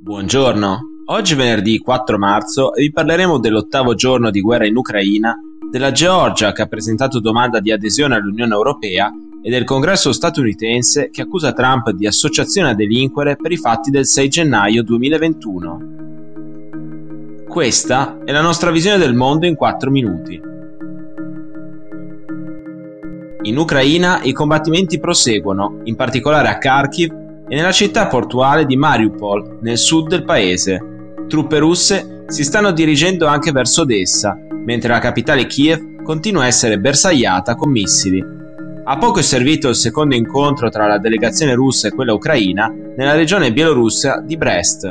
Buongiorno, oggi venerdì 4 marzo e vi parleremo dell'ottavo giorno di guerra in Ucraina, della Georgia che ha presentato domanda di adesione all'Unione Europea e del congresso statunitense che accusa Trump di associazione a delinquere per i fatti del 6 gennaio 2021. Questa è la nostra visione del mondo in 4 minuti. In Ucraina i combattimenti proseguono, in particolare a Kharkiv e nella città portuale di Mariupol, nel sud del paese. Truppe russe si stanno dirigendo anche verso Odessa, mentre la capitale Kiev continua a essere bersagliata con missili. A poco è servito il secondo incontro tra la delegazione russa e quella ucraina nella regione bielorussa di Brest.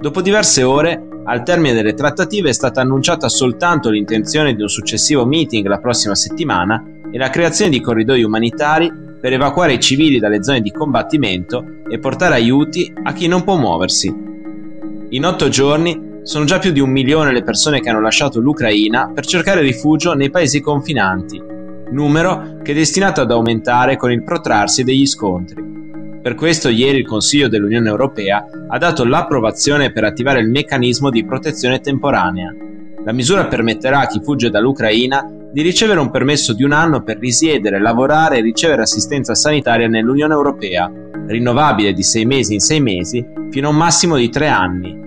Dopo diverse ore, al termine delle trattative è stata annunciata soltanto l'intenzione di un successivo meeting la prossima settimana e la creazione di corridoi umanitari per evacuare i civili dalle zone di combattimento e portare aiuti a chi non può muoversi. In otto giorni sono già più di un milione le persone che hanno lasciato l'Ucraina per cercare rifugio nei paesi confinanti, numero che è destinato ad aumentare con il protrarsi degli scontri. Per questo ieri il Consiglio dell'Unione Europea ha dato l'approvazione per attivare il meccanismo di protezione temporanea. La misura permetterà a chi fugge dall'Ucraina di ricevere un permesso di un anno per risiedere, lavorare e ricevere assistenza sanitaria nell'Unione Europea, rinnovabile di sei mesi in sei mesi, fino a un massimo di tre anni.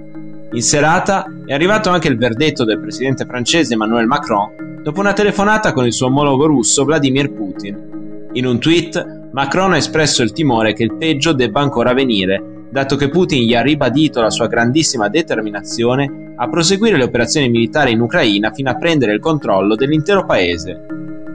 In serata è arrivato anche il verdetto del presidente francese Emmanuel Macron dopo una telefonata con il suo omologo russo Vladimir Putin. In un tweet, Macron ha espresso il timore che il peggio debba ancora venire, dato che Putin gli ha ribadito la sua grandissima determinazione a proseguire le operazioni militari in Ucraina fino a prendere il controllo dell'intero paese.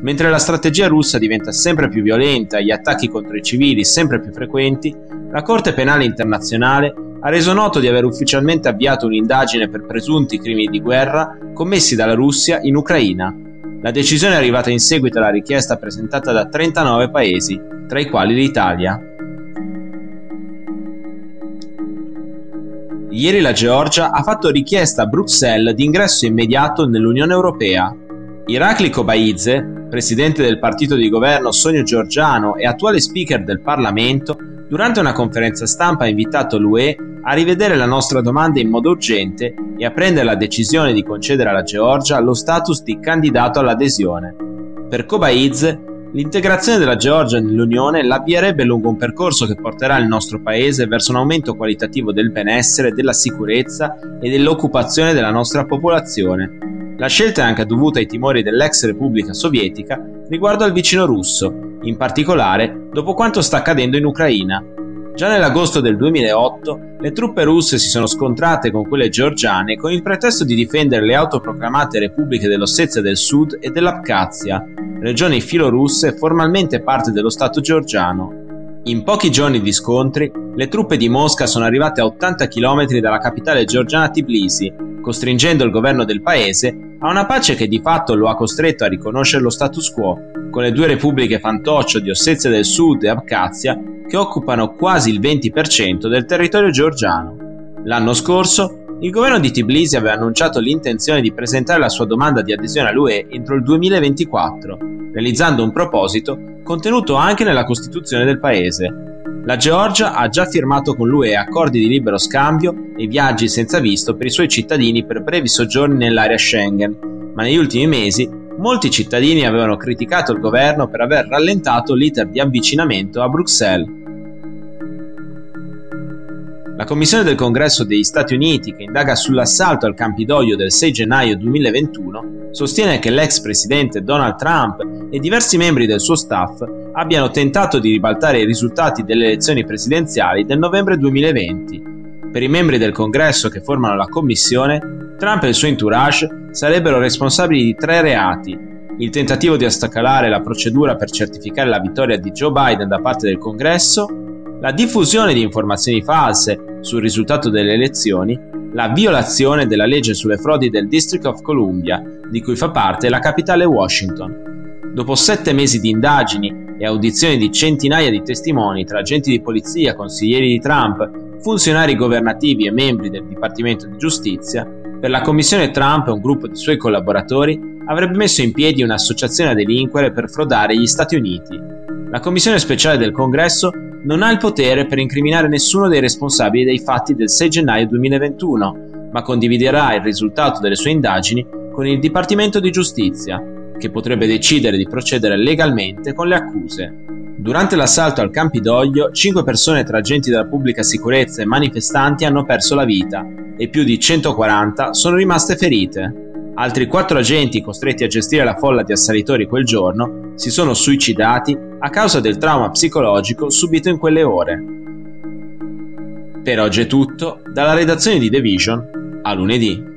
Mentre la strategia russa diventa sempre più violenta e gli attacchi contro i civili sempre più frequenti, la Corte Penale Internazionale ha reso noto di aver ufficialmente avviato un'indagine per presunti crimini di guerra commessi dalla Russia in Ucraina. La decisione è arrivata in seguito alla richiesta presentata da 39 paesi, tra i quali l'Italia. Ieri la Georgia ha fatto richiesta a Bruxelles di ingresso immediato nell'Unione Europea. Irakli Kobaidze, presidente del partito di governo Sogno Georgiano e attuale speaker del Parlamento, durante una conferenza stampa ha invitato l'UE a rivedere la nostra domanda in modo urgente e a prendere la decisione di concedere alla Georgia lo status di candidato all'adesione. Per Kobaidze L'integrazione della Georgia nell'Unione l'avvierebbe lungo un percorso che porterà il nostro paese verso un aumento qualitativo del benessere, della sicurezza e dell'occupazione della nostra popolazione. La scelta è anche dovuta ai timori dell'ex Repubblica Sovietica riguardo al vicino russo, in particolare dopo quanto sta accadendo in Ucraina, Già nell'agosto del 2008 le truppe russe si sono scontrate con quelle georgiane con il pretesto di difendere le autoproclamate repubbliche dell'Ossetia del Sud e dell'Abkhazia, regioni filorusse formalmente parte dello Stato georgiano. In pochi giorni di scontri, le truppe di Mosca sono arrivate a 80 km dalla capitale georgiana Tbilisi, costringendo il governo del paese a una pace che di fatto lo ha costretto a riconoscere lo status quo, con le due repubbliche fantoccio di Ossetia del Sud e Abkhazia che occupano quasi il 20% del territorio georgiano. L'anno scorso il governo di Tbilisi aveva annunciato l'intenzione di presentare la sua domanda di adesione all'UE entro il 2024, realizzando un proposito contenuto anche nella Costituzione del paese. La Georgia ha già firmato con l'UE accordi di libero scambio e viaggi senza visto per i suoi cittadini per brevi soggiorni nell'area Schengen, ma negli ultimi mesi molti cittadini avevano criticato il governo per aver rallentato l'iter di avvicinamento a Bruxelles. La Commissione del Congresso degli Stati Uniti, che indaga sull'assalto al Campidoglio del 6 gennaio 2021, sostiene che l'ex presidente Donald Trump e diversi membri del suo staff abbiano tentato di ribaltare i risultati delle elezioni presidenziali del novembre 2020. Per i membri del Congresso che formano la Commissione, Trump e il suo entourage sarebbero responsabili di tre reati. Il tentativo di ostacolare la procedura per certificare la vittoria di Joe Biden da parte del Congresso, la diffusione di informazioni false sul risultato delle elezioni, la violazione della legge sulle frodi del District of Columbia, di cui fa parte la capitale Washington. Dopo sette mesi di indagini e audizioni di centinaia di testimoni tra agenti di polizia, consiglieri di Trump, funzionari governativi e membri del Dipartimento di Giustizia, per la commissione Trump e un gruppo di suoi collaboratori avrebbe messo in piedi un'associazione a delinquere per frodare gli Stati Uniti La Commissione speciale del Congresso non ha il potere per incriminare nessuno dei responsabili dei fatti del 6 gennaio 2021, ma condividerà il risultato delle sue indagini con il Dipartimento di Giustizia, che potrebbe decidere di procedere legalmente con le accuse. Durante l'assalto al Campidoglio, cinque persone tra agenti della pubblica sicurezza e manifestanti hanno perso la vita e più di 140 sono rimaste ferite. Altri quattro agenti costretti a gestire la folla di assalitori quel giorno si sono suicidati a causa del trauma psicologico subito in quelle ore. Per oggi è tutto, dalla redazione di The Vision a lunedì.